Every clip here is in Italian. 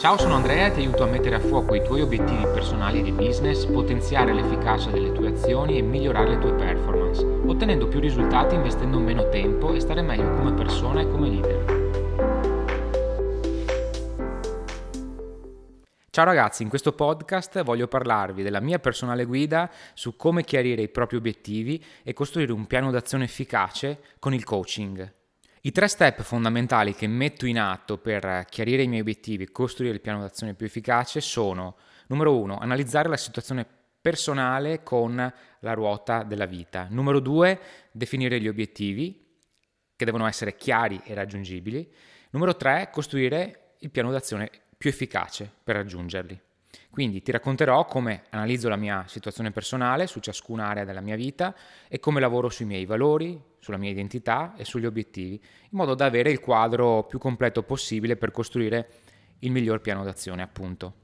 Ciao, sono Andrea e ti aiuto a mettere a fuoco i tuoi obiettivi personali e di business, potenziare l'efficacia delle tue azioni e migliorare le tue performance, ottenendo più risultati investendo meno tempo e stare meglio come persona e come leader. Ciao ragazzi, in questo podcast voglio parlarvi della mia personale guida su come chiarire i propri obiettivi e costruire un piano d'azione efficace con il coaching. I tre step fondamentali che metto in atto per chiarire i miei obiettivi e costruire il piano d'azione più efficace sono, numero uno, analizzare la situazione personale con la ruota della vita. Numero due, definire gli obiettivi, che devono essere chiari e raggiungibili. Numero tre, costruire il piano d'azione più efficace per raggiungerli. Quindi ti racconterò come analizzo la mia situazione personale su ciascuna area della mia vita e come lavoro sui miei valori, sulla mia identità e sugli obiettivi, in modo da avere il quadro più completo possibile per costruire il miglior piano d'azione, appunto.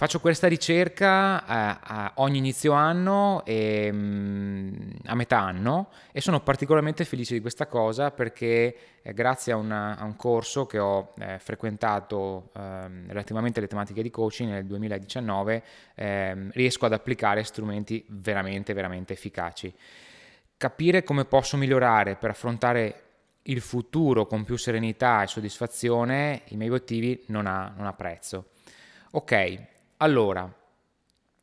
Faccio questa ricerca eh, ogni inizio anno e mm, a metà anno e sono particolarmente felice di questa cosa perché eh, grazie a, una, a, un corso che ho eh, frequentato ehm, relativamente alle tematiche di coaching nel 2019 ehm, riesco ad applicare strumenti veramente, veramente efficaci. Capire come posso migliorare per affrontare il futuro con più serenità e soddisfazione i miei obiettivi non ha, non ha prezzo. Ok, allora,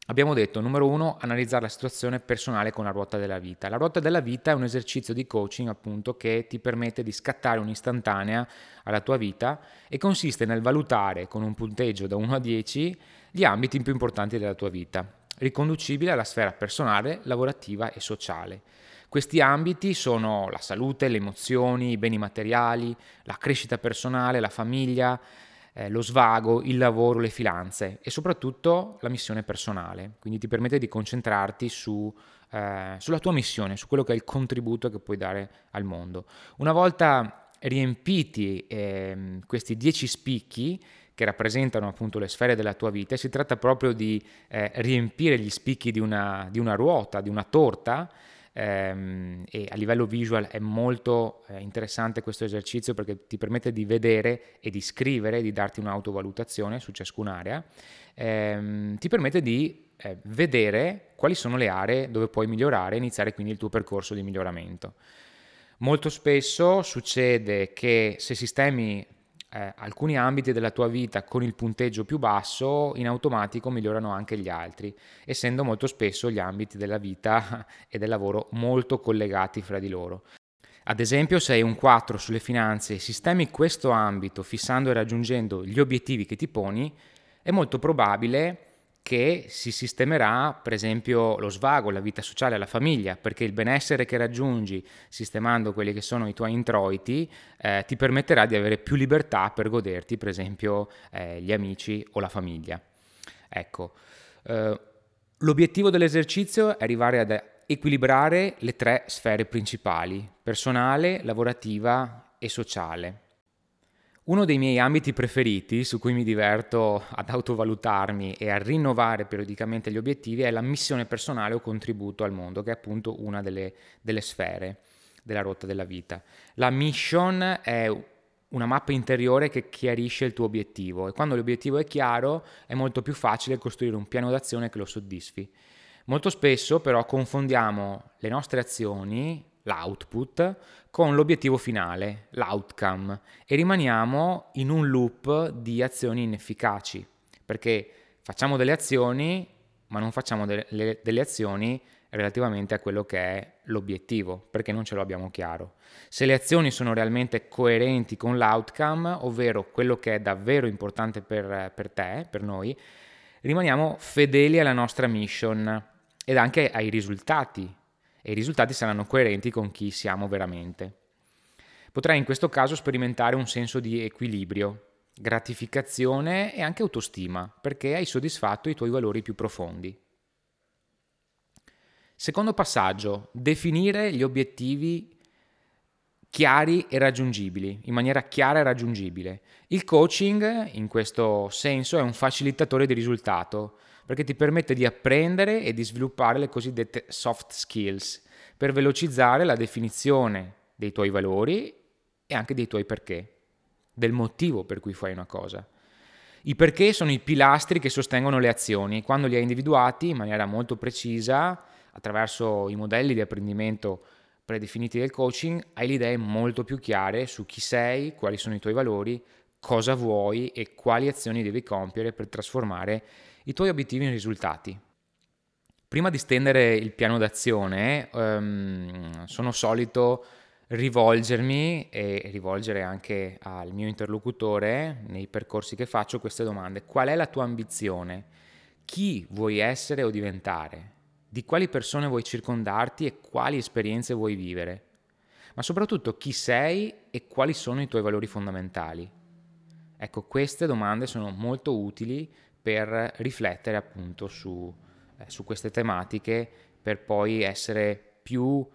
abbiamo detto, numero uno, analizzare la situazione personale con la ruota della vita. La ruota della vita è un esercizio di coaching, appunto, che ti permette di scattare un'istantanea alla tua vita e consiste nel valutare con un punteggio da 1 a 10 gli ambiti più importanti della tua vita, riconducibili alla sfera personale, lavorativa e sociale. Questi ambiti sono la salute, le emozioni, i beni materiali, la crescita personale, la famiglia, eh, lo svago, il lavoro, le finanze e soprattutto la missione personale. Quindi ti permette di concentrarti su, eh, sulla tua missione, su quello che è il contributo che puoi dare al mondo. Una volta riempiti eh, questi dieci spicchi, che rappresentano appunto le sfere della tua vita, si tratta proprio di eh, riempire gli spicchi di una, di una ruota, di una torta, ehm, e a livello visual è molto eh, interessante questo esercizio perché ti permette di vedere e di scrivere, di darti un'autovalutazione su ciascun'area, ehm, ti permette di eh, vedere quali sono le aree dove puoi migliorare e iniziare quindi il tuo percorso di miglioramento. Molto spesso succede che se sistemi eh, alcuni ambiti della tua vita con il punteggio più basso, in automatico migliorano anche gli altri, essendo molto spesso gli ambiti della vita e del lavoro molto collegati fra di loro. Ad esempio, se hai un 4 sulle finanze e sistemi questo ambito fissando e raggiungendo gli obiettivi che ti poni, è molto probabile che si sistemerà per esempio lo svago, la vita sociale, la famiglia, perché il benessere che raggiungi sistemando quelli che sono i tuoi introiti eh, ti permetterà di avere più libertà per goderti per esempio eh, gli amici o la famiglia. Ecco, eh, l'obiettivo dell'esercizio è arrivare ad equilibrare le tre sfere principali, personale, lavorativa e sociale. Uno dei miei ambiti preferiti, su cui mi diverto ad autovalutarmi e a rinnovare periodicamente gli obiettivi, è la missione personale o contributo al mondo, che è appunto una delle, delle sfere della rotta della vita. La mission è una mappa interiore che chiarisce il tuo obiettivo e quando l'obiettivo è chiaro è molto più facile costruire un piano d'azione che lo soddisfi. Molto spesso però confondiamo le nostre azioni l'output, con l'obiettivo finale, l'outcome, e rimaniamo in un loop di azioni inefficaci, perché facciamo delle azioni, ma non facciamo delle, delle azioni relativamente a quello che è l'obiettivo, perché non ce lo abbiamo chiaro. Se le azioni sono realmente coerenti con l'outcome, ovvero quello che è davvero importante per, per te, per noi, rimaniamo fedeli alla nostra mission ed anche ai risultati e i risultati saranno coerenti con chi siamo veramente. Potrai in questo caso sperimentare un senso di equilibrio, gratificazione e anche autostima, perché hai soddisfatto i tuoi valori più profondi. Secondo passaggio, definire gli obiettivi chiari e raggiungibili, in maniera chiara e raggiungibile. Il coaching, in questo senso, è un facilitatore di risultato, perché ti permette di apprendere e di sviluppare le cosiddette soft skills per velocizzare la definizione dei tuoi valori e anche dei tuoi perché, del motivo per cui fai una cosa. I perché sono i pilastri che sostengono le azioni. Quando li hai individuati in maniera molto precisa, attraverso i modelli di apprendimento predefiniti del coaching, hai le idee molto più chiare su chi sei, quali sono i tuoi valori, cosa vuoi e quali azioni devi compiere per trasformare i tuoi obiettivi in risultati. Prima di stendere il piano d'azione, um, sono solito rivolgermi e rivolgere anche al mio interlocutore nei percorsi che faccio queste domande. Qual è la tua ambizione? Chi vuoi essere o diventare? Di quali persone vuoi circondarti e quali esperienze vuoi vivere? Ma soprattutto chi sei e quali sono i tuoi valori fondamentali? Ecco, queste domande sono molto utili per riflettere appunto su eh, su queste tematiche per poi essere più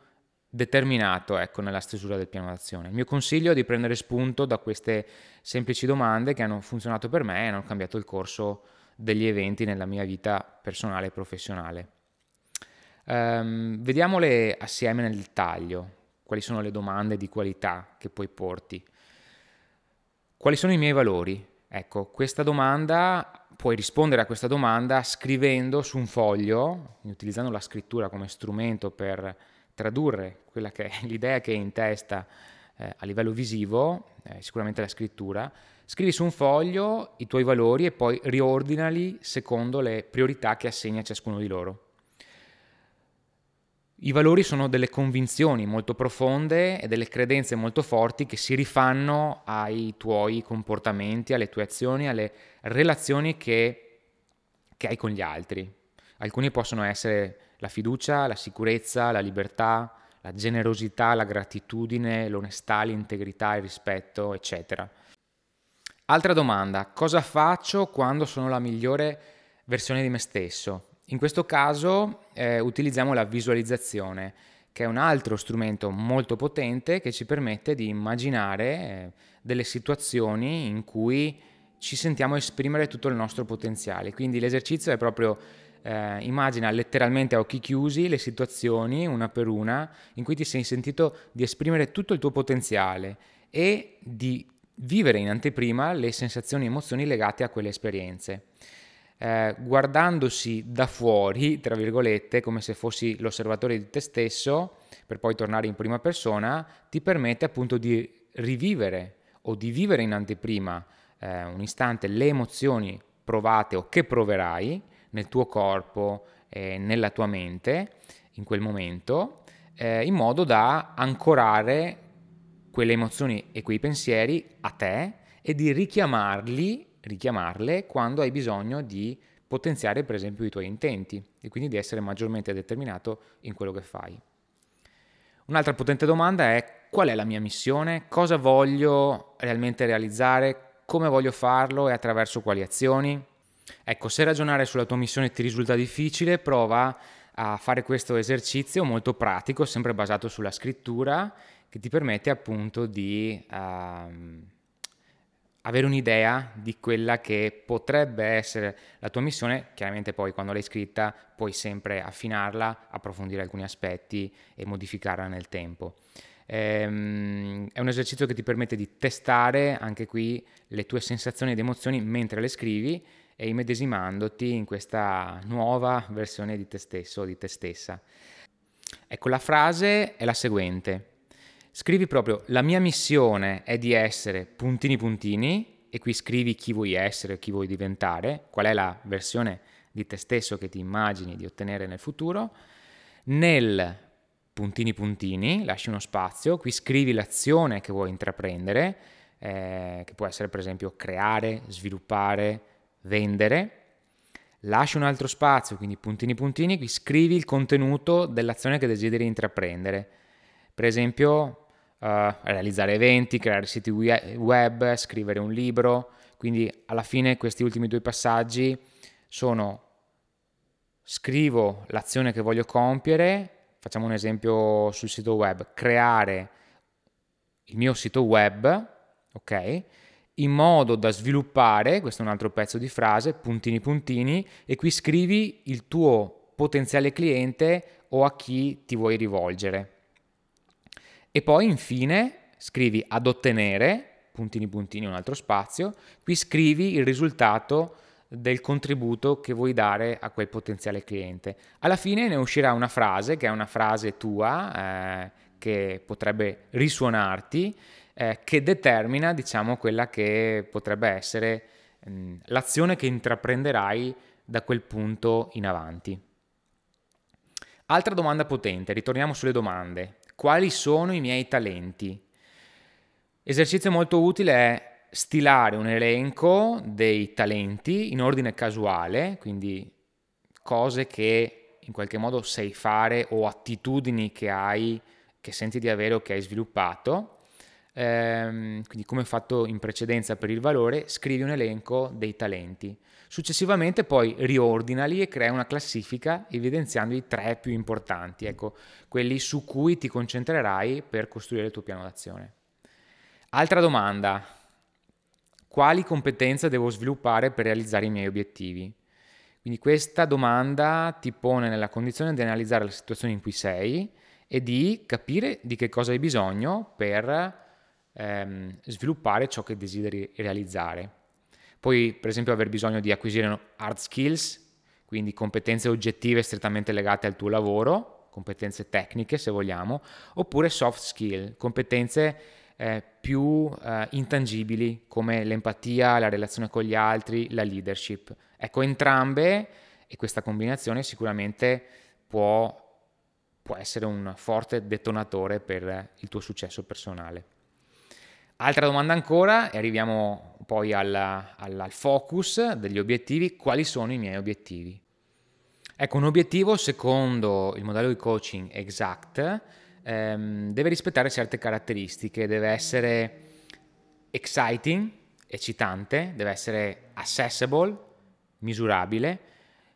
determinato ecco, nella stesura del piano d'azione. Il mio consiglio è di prendere spunto da queste semplici domande che hanno funzionato per me e hanno cambiato il corso degli eventi nella mia vita personale e professionale. Um, vediamole assieme nel dettaglio, quali sono le domande di qualità che poi porti. Quali sono i miei valori? Ecco, questa domanda puoi rispondere a questa domanda scrivendo su un foglio, utilizzando la scrittura come strumento per tradurre quella che è l'idea che hai in testa eh, a livello visivo, eh, sicuramente la scrittura, scrivi su un foglio i tuoi valori e poi riordinali secondo le priorità che assegni a ciascuno di loro. I valori sono delle convinzioni molto profonde e delle credenze molto forti che si rifanno ai tuoi comportamenti, alle tue azioni, alle relazioni che, che hai con gli altri. Alcuni possono essere la fiducia, la sicurezza, la libertà, la generosità, la gratitudine, l'onestà, l'integrità, il rispetto, eccetera. Altra domanda, cosa faccio quando sono la migliore versione di me stesso? In questo caso eh, utilizziamo la visualizzazione, che è un altro strumento molto potente che ci permette di immaginare eh, delle situazioni in cui ci sentiamo esprimere tutto il nostro potenziale. Quindi l'esercizio è proprio eh, immagina letteralmente a occhi chiusi le situazioni una per una in cui ti sei sentito di esprimere tutto il tuo potenziale e di vivere in anteprima le sensazioni e emozioni legate a quelle esperienze eh, guardandosi da fuori, tra virgolette, come se fossi l'osservatore di te stesso, per poi tornare in prima persona, ti permette appunto di rivivere o di vivere in anteprima eh, un istante le emozioni provate o che proverai nel tuo corpo e nella tua mente in quel momento, eh, in modo da ancorare quelle emozioni e quei pensieri a te e di richiamarli richiamarle quando hai bisogno di potenziare per esempio i tuoi intenti e quindi di essere maggiormente determinato in quello che fai. Un'altra potente domanda è qual è la mia missione, cosa voglio realmente realizzare, come voglio farlo e attraverso quali azioni. Ecco, se ragionare sulla tua missione ti risulta difficile, prova a fare questo esercizio molto pratico, sempre basato sulla scrittura, che ti permette appunto di... Uh, avere un'idea di quella che potrebbe essere la tua missione, chiaramente poi quando l'hai scritta puoi sempre affinarla, approfondire alcuni aspetti e modificarla nel tempo. Ehm, è un esercizio che ti permette di testare anche qui le tue sensazioni ed emozioni mentre le scrivi e immedesimandoti in questa nuova versione di te stesso o di te stessa. Ecco, la frase è la seguente scrivi proprio la mia missione è di essere puntini puntini e qui scrivi chi vuoi essere, chi vuoi diventare, qual è la versione di te stesso che ti immagini di ottenere nel futuro. Nel puntini puntini lasci uno spazio, qui scrivi l'azione che vuoi intraprendere, eh, che può essere per esempio creare, sviluppare, vendere. Lasci un altro spazio, quindi puntini puntini, qui scrivi il contenuto dell'azione che desideri intraprendere. Per esempio, uh, realizzare eventi, creare siti web, scrivere un libro. Quindi alla fine questi ultimi due passaggi sono scrivo l'azione che voglio compiere, facciamo un esempio sul sito web, creare il mio sito web, ok? In modo da sviluppare, questo è un altro pezzo di frase, puntini puntini, e qui scrivi il tuo potenziale cliente o a chi ti vuoi rivolgere. E poi infine scrivi ad ottenere puntini puntini un altro spazio, qui scrivi il risultato del contributo che vuoi dare a quel potenziale cliente. Alla fine ne uscirà una frase, che è una frase tua, eh, che potrebbe risuonarti, eh, che determina, diciamo, quella che potrebbe essere mh, l'azione che intraprenderai da quel punto in avanti. Altra domanda potente, ritorniamo sulle domande. Quali sono i miei talenti? Esercizio molto utile è stilare un elenco dei talenti in ordine casuale, quindi cose che in qualche modo sai fare o attitudini che hai, che senti di avere o che hai sviluppato. Ehm, quindi come fatto in precedenza per il valore, scrivi un elenco dei talenti. Successivamente poi riordinali e crea una classifica evidenziando i tre più importanti, ecco, quelli su cui ti concentrerai per costruire il tuo piano d'azione. Altra domanda, quali competenze devo sviluppare per realizzare i miei obiettivi? Quindi questa domanda ti pone nella condizione di analizzare la situazione in cui sei e di capire di che cosa hai bisogno per ehm, sviluppare ciò che desideri realizzare. Puoi per esempio aver bisogno di acquisire hard skills, quindi competenze oggettive strettamente legate al tuo lavoro, competenze tecniche se vogliamo, oppure soft skill, competenze eh, più eh, intangibili come l'empatia, la relazione con gli altri, la leadership. Ecco, entrambe e questa combinazione sicuramente può, può essere un forte detonatore per il tuo successo personale. Altra domanda ancora, e arriviamo poi al, al, al focus degli obiettivi, quali sono i miei obiettivi? Ecco, un obiettivo secondo il modello di coaching Exact ehm, deve rispettare certe caratteristiche, deve essere exciting, eccitante, deve essere accessible, misurabile,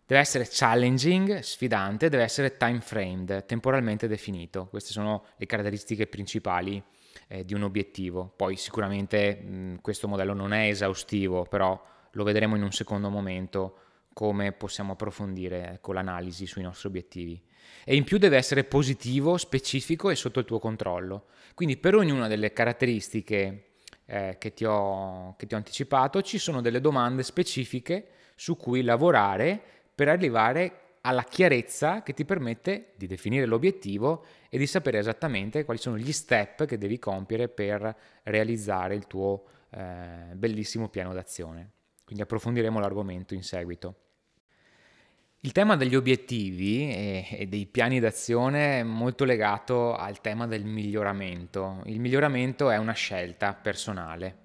deve essere challenging, sfidante, deve essere time framed, temporalmente definito. Queste sono le caratteristiche principali eh, di un obiettivo. Poi sicuramente mh, questo modello non è esaustivo, però lo vedremo in un secondo momento come possiamo approfondire ecco, l'analisi sui nostri obiettivi. E in più deve essere positivo, specifico e sotto il tuo controllo. Quindi per ognuna delle caratteristiche eh, che, ti ho, che ti ho anticipato ci sono delle domande specifiche su cui lavorare per arrivare alla chiarezza che ti permette di definire l'obiettivo e di sapere esattamente quali sono gli step che devi compiere per realizzare il tuo eh, bellissimo piano d'azione. Quindi approfondiremo l'argomento in seguito. Il tema degli obiettivi e, e, dei piani d'azione è molto legato al tema del miglioramento. Il miglioramento è una scelta personale,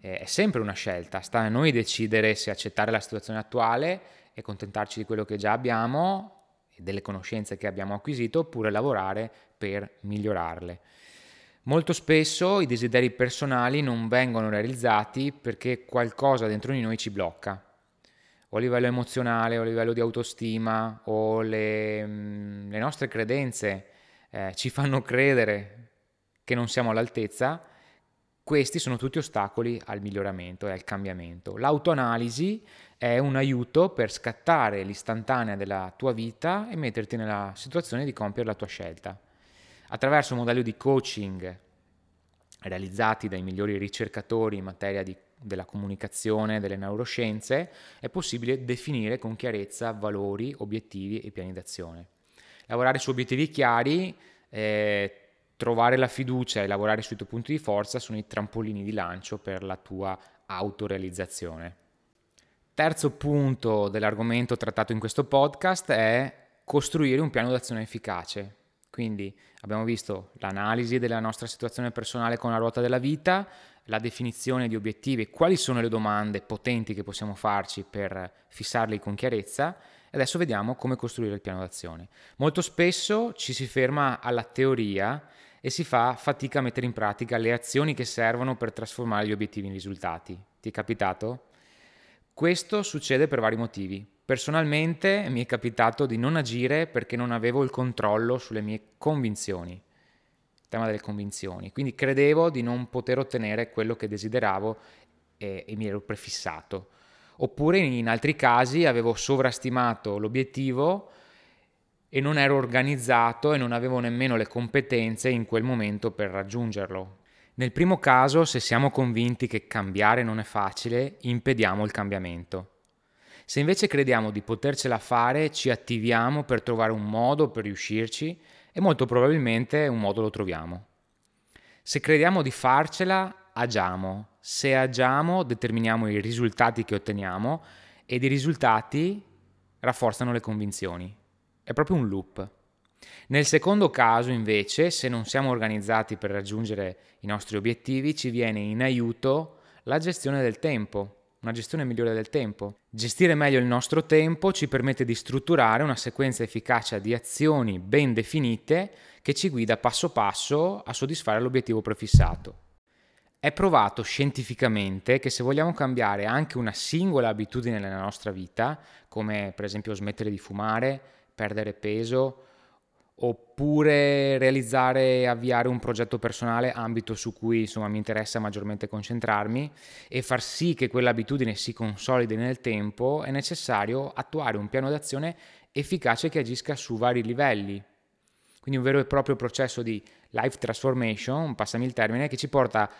è sempre una scelta, sta a noi decidere se accettare la situazione attuale e contentarci di quello che già abbiamo e delle conoscenze che abbiamo acquisito oppure lavorare per migliorarle. Molto spesso i desideri personali non vengono realizzati perché qualcosa dentro di noi ci blocca o a livello emozionale o a livello di autostima o le, mm, le nostre credenze eh, ci fanno credere che non siamo all'altezza, questi sono tutti ostacoli al miglioramento e al cambiamento. L'autoanalisi è un aiuto per scattare l'istantanea della tua vita e metterti nella situazione di compiere la tua scelta. Attraverso un modello di coaching realizzati dai migliori ricercatori in materia di della comunicazione, delle neuroscienze, è possibile definire con chiarezza valori, obiettivi e piani d'azione. Lavorare su obiettivi chiari, eh, trovare la fiducia e lavorare sui tuoi punti di forza sono i trampolini di lancio per la tua autorealizzazione. Terzo punto dell'argomento trattato in questo podcast è costruire un piano d'azione efficace. Quindi abbiamo visto l'analisi della nostra situazione personale con la ruota della vita, la definizione di obiettivi quali sono le domande potenti che possiamo farci per fissarli con chiarezza. E adesso vediamo come costruire il piano d'azione. Molto spesso ci si ferma alla teoria e si fa fatica a mettere in pratica le azioni che servono per trasformare gli obiettivi in risultati. Ti è capitato? Questo succede per vari motivi. Personalmente mi è capitato di non agire perché non avevo il controllo sulle mie convinzioni tema delle convinzioni. Quindi credevo di non poter ottenere quello che desideravo e, e mi ero prefissato. Oppure in altri casi avevo sovrastimato l'obiettivo e non ero organizzato e non avevo nemmeno le competenze in quel momento per raggiungerlo. Nel primo caso, se siamo convinti che cambiare non è facile, impediamo il cambiamento. Se invece crediamo di potercela fare, ci attiviamo per trovare un modo per riuscirci e molto probabilmente un modo lo troviamo. Se crediamo di farcela, agiamo. Se agiamo, determiniamo i risultati che otteniamo ed i risultati rafforzano le convinzioni. È proprio un loop. Nel secondo caso, invece, se non siamo organizzati per raggiungere i nostri obiettivi, ci viene in aiuto la gestione del tempo, una gestione migliore del tempo. Gestire meglio il nostro tempo ci permette di strutturare una sequenza efficace di azioni ben definite che ci guida passo passo a soddisfare l'obiettivo prefissato. È provato scientificamente che se vogliamo cambiare anche una singola abitudine nella nostra vita, come per esempio smettere di fumare, perdere peso, oppure realizzare e avviare un progetto personale, ambito su cui insomma, mi interessa maggiormente concentrarmi e far sì che quell'abitudine si consolidi nel tempo, è necessario attuare un piano d'azione efficace che agisca su vari livelli. Quindi un vero e proprio processo di life transformation, passami il termine, che ci porta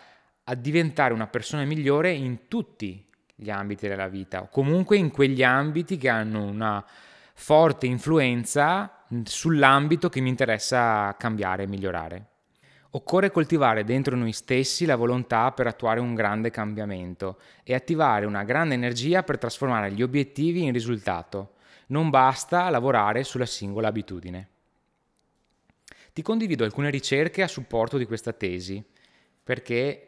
a diventare una persona migliore in tutti gli ambiti della vita, o comunque in quegli ambiti che hanno una forte influenza sull'ambito che mi interessa cambiare e migliorare. Occorre coltivare dentro noi stessi la volontà per attuare un grande cambiamento e attivare una grande energia per trasformare gli obiettivi in risultato. Non basta lavorare sulla singola abitudine. Ti condivido alcune ricerche a supporto di questa tesi, perché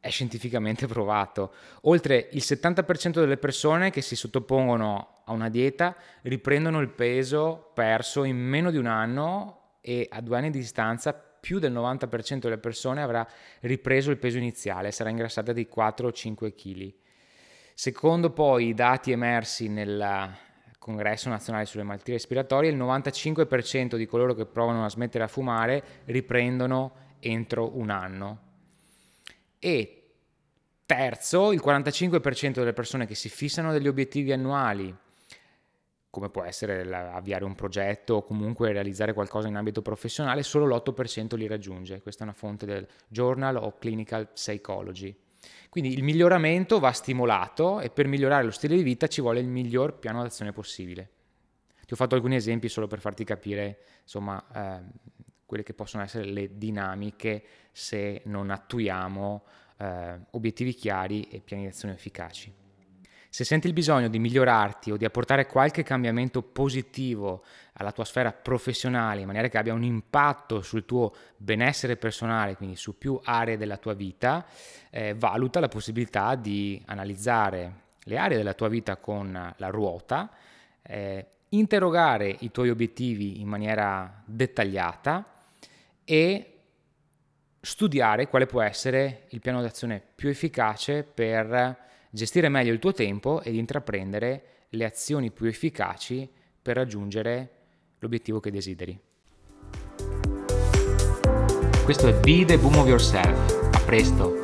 è scientificamente provato. Oltre il 70% delle persone che si sottopongono a una dieta riprendono il peso perso in meno di un anno e a due anni di distanza più del 90% delle persone avrà ripreso il peso iniziale, sarà ingrassata di 4 o 5 kg. Secondo poi i dati emersi nel Congresso nazionale sulle malattie respiratorie, il 95% di coloro che provano a smettere a fumare riprendono entro un anno e terzo, il 45% delle persone che si fissano degli obiettivi annuali, come può essere avviare un progetto o comunque realizzare qualcosa in ambito professionale, solo l'8% li raggiunge. Questa è una fonte del Journal of Clinical Psychology. Quindi il miglioramento va stimolato e per migliorare lo stile di vita ci vuole il miglior piano d'azione possibile. Ti ho fatto alcuni esempi solo per farti capire insomma, eh, quelle che possono essere le dinamiche se non attuiamo eh, obiettivi chiari e piani di azione efficaci. Se senti il bisogno di migliorarti o di apportare qualche cambiamento positivo alla tua sfera professionale in maniera che abbia un impatto sul tuo benessere personale, quindi su più aree della tua vita, eh, valuta la possibilità di analizzare le aree della tua vita con la ruota, eh, interrogare i tuoi obiettivi in maniera dettagliata e studiare quale può essere il piano d'azione più efficace per gestire meglio il tuo tempo ed intraprendere le azioni più efficaci per raggiungere l'obiettivo che desideri. Questo è Be the Boom of Yourself. A presto!